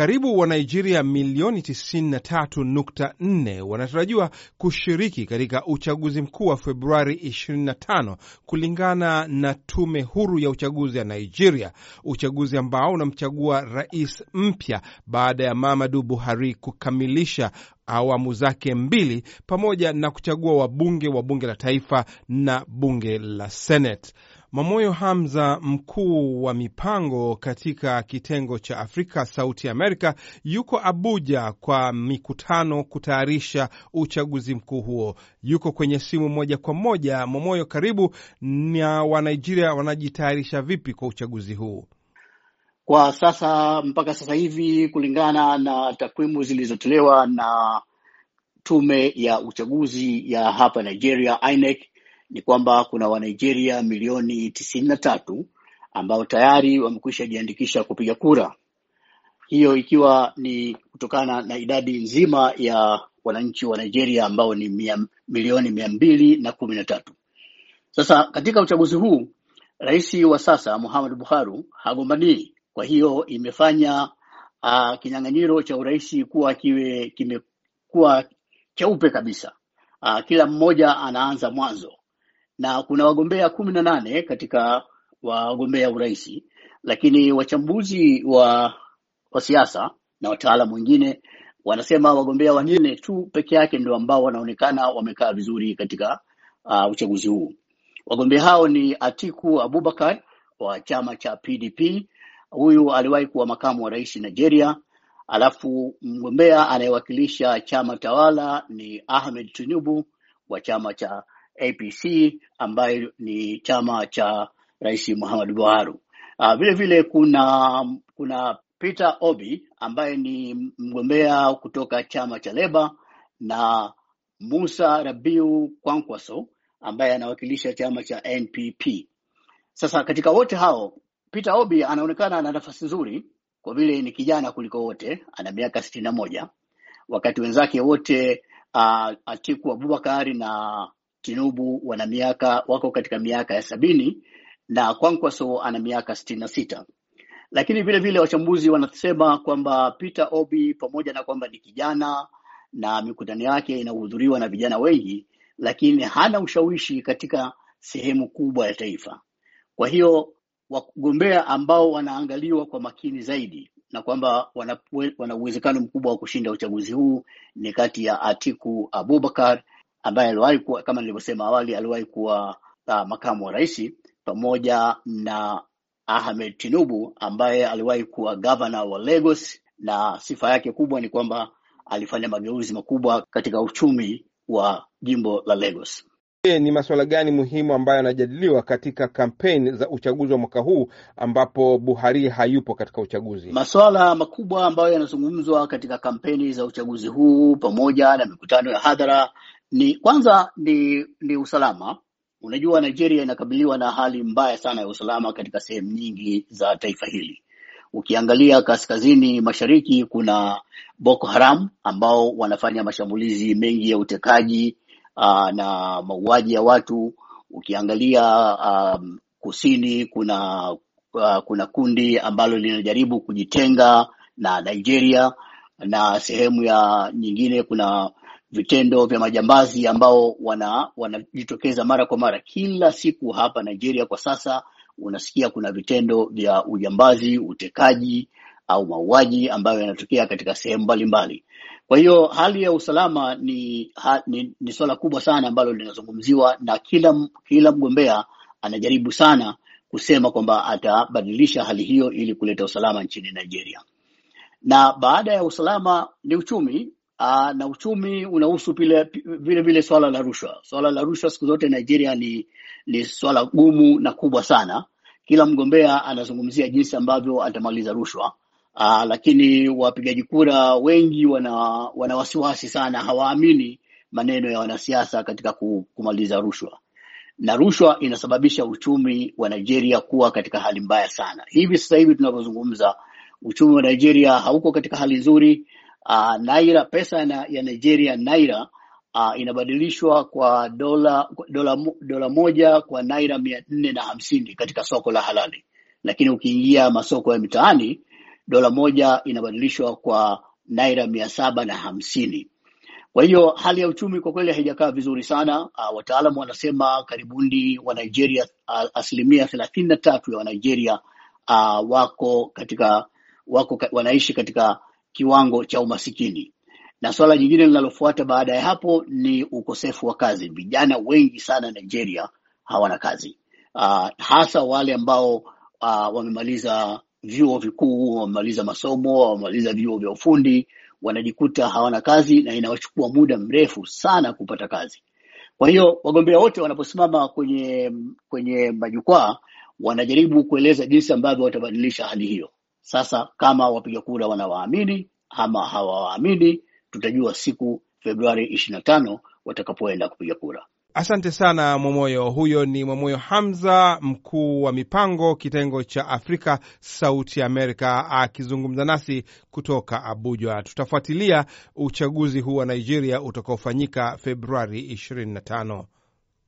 Karibu wa Nigeria milioni 93.4 wanatarajiwa kushiriki katika uchaguzi mkuu wa Februari 25 kulingana na tume huru ya uchaguzi ya Nigeria, uchaguzi ambao unamchagua rais mpya baada ya Muhammadu Buhari kukamilisha awamu zake mbili pamoja na kuchagua wabunge wa bunge la taifa na bunge la Senate. Mamoyo Hamza, mkuu wa mipango katika kitengo cha Afrika Sauti Amerika, yuko Abuja kwa mikutano kutayarisha uchaguzi mkuu huo. Yuko kwenye simu moja kwa moja. Mamoyo, karibu. Na Wanigeria wanajitayarisha vipi kwa uchaguzi huu? Kwa sasa, mpaka sasa hivi, kulingana na takwimu zilizotolewa na tume ya uchaguzi ya hapa Nigeria, INEC, ni kwamba kuna Wanigeria milioni tisini na tatu ambao tayari wamekwisha jiandikisha kupiga kura, hiyo ikiwa ni kutokana na idadi nzima ya wananchi wa Nigeria ambao ni mia, milioni mia mbili na kumi na tatu. Sasa katika uchaguzi huu rais wa sasa Muhammadu Buhari hagombanii, kwa hiyo imefanya uh, kinyang'anyiro cha urais kuwa kiwe kimekuwa cheupe kabisa. Uh, kila mmoja anaanza mwanzo na kuna wagombea kumi na nane katika wagombea urais, lakini wachambuzi wa, wa siasa na wataalamu wengine wanasema wagombea wanne tu peke yake ndio ambao wanaonekana wamekaa vizuri katika uh, uchaguzi huu. Wagombea hao ni Atiku Abubakar wa chama cha PDP, huyu aliwahi kuwa makamu wa rais Nigeria. Alafu mgombea anayewakilisha chama tawala ni Ahmed Tinubu wa chama cha APC ambayo ni chama cha Rais Muhammadu Buhari. Uh, vile vile kuna kuna Peter Obi ambaye ni mgombea kutoka chama cha Leba na Musa Rabiu Kwankwaso ambaye anawakilisha chama cha NPP. Sasa katika wote hao Peter Obi anaonekana ana nafasi nzuri kwa vile ni kijana kuliko wote, ana miaka sitini na moja wakati wenzake wote uh, Atiku Abubakar na Tinubu wana miaka wako katika miaka ya sabini na Kwankwaso ana miaka sitini na sita. Lakini vile vile wachambuzi wanasema kwamba Peter Obi pamoja na kwamba ni kijana na mikutano yake inahudhuriwa na vijana wengi, lakini hana ushawishi katika sehemu kubwa ya taifa. Kwa hiyo wagombea ambao wanaangaliwa kwa makini zaidi na kwamba wana uwezekano mkubwa wa kushinda uchaguzi huu ni kati ya Atiku Abubakar ambaye aliwahi kuwa kama nilivyosema awali, aliwahi kuwa uh, makamu wa rais pamoja na Ahmed Tinubu ambaye aliwahi kuwa gavana wa Lagos, na sifa yake kubwa ni kwamba alifanya mageuzi makubwa katika uchumi wa jimbo la Lagos. Ni masuala gani muhimu ambayo yanajadiliwa katika kampeni za uchaguzi wa mwaka huu ambapo Buhari hayupo katika uchaguzi? Masuala makubwa ambayo yanazungumzwa katika kampeni za uchaguzi huu pamoja na mikutano ya hadhara ni kwanza ni, ni usalama. Unajua, Nigeria inakabiliwa na hali mbaya sana ya usalama katika sehemu nyingi za taifa hili. Ukiangalia kaskazini mashariki, kuna Boko Haram ambao wanafanya mashambulizi mengi ya utekaji uh, na mauaji ya watu. Ukiangalia um, kusini kuna uh, kuna kundi ambalo linajaribu kujitenga na Nigeria, na sehemu ya nyingine kuna vitendo vya majambazi ambao wana wanajitokeza mara kwa mara kila siku hapa Nigeria. Kwa sasa unasikia kuna vitendo vya ujambazi, utekaji au mauaji ambayo yanatokea katika sehemu mbalimbali. Kwa hiyo hali ya usalama ni, ha, ni, ni swala kubwa sana ambalo linazungumziwa na kila kila mgombea anajaribu sana kusema kwamba atabadilisha hali hiyo ili kuleta usalama nchini Nigeria. Na baada ya usalama ni uchumi. Aa, na uchumi unahusu vile vile swala la rushwa. Swala la rushwa siku zote Nigeria ni ni swala gumu na kubwa sana. Kila mgombea anazungumzia jinsi ambavyo atamaliza rushwa. Aa, lakini wapigaji kura wengi wana wana wasiwasi sana, hawaamini maneno ya wanasiasa katika kumaliza rushwa, na rushwa inasababisha uchumi wa Nigeria kuwa katika hali mbaya sana. Hivi sasa hivi tunavyozungumza, uchumi wa Nigeria hauko katika hali nzuri. Uh, naira pesa na, ya Nigeria naira uh, inabadilishwa kwa dola dola dola moja kwa naira mia nne na hamsini katika soko la halali, lakini ukiingia masoko ya mitaani dola moja inabadilishwa kwa naira mia saba na hamsini. Kwa hiyo hali ya uchumi kwa kweli haijakaa vizuri sana. Uh, wataalamu wanasema karibuni wa Nigeria uh, asilimia thelathini na tatu ya Wanigeria uh, wako katika wako wanaishi katika kiwango cha umasikini, na swala jingine linalofuata baada ya hapo ni ukosefu wa kazi. Vijana wengi sana Nigeria hawana kazi uh, hasa wale ambao uh, wamemaliza vyuo vikuu, wamemaliza masomo, wamemaliza vyuo vya ufundi wanajikuta hawana kazi na inawachukua muda mrefu sana kupata kazi. Kwa hiyo wagombea wote wanaposimama kwenye kwenye majukwaa wanajaribu kueleza jinsi ambavyo watabadilisha hali hiyo. Sasa kama wapiga kura wanawaamini ama hawawaamini, tutajua siku Februari ishirini na tano watakapoenda kupiga kura. Asante sana Mwamoyo. Huyo ni Mwamoyo Hamza, mkuu wa mipango kitengo cha Afrika, Sauti ya Amerika, akizungumza nasi kutoka Abuja. Tutafuatilia uchaguzi huu wa Nigeria utakaofanyika Februari 25.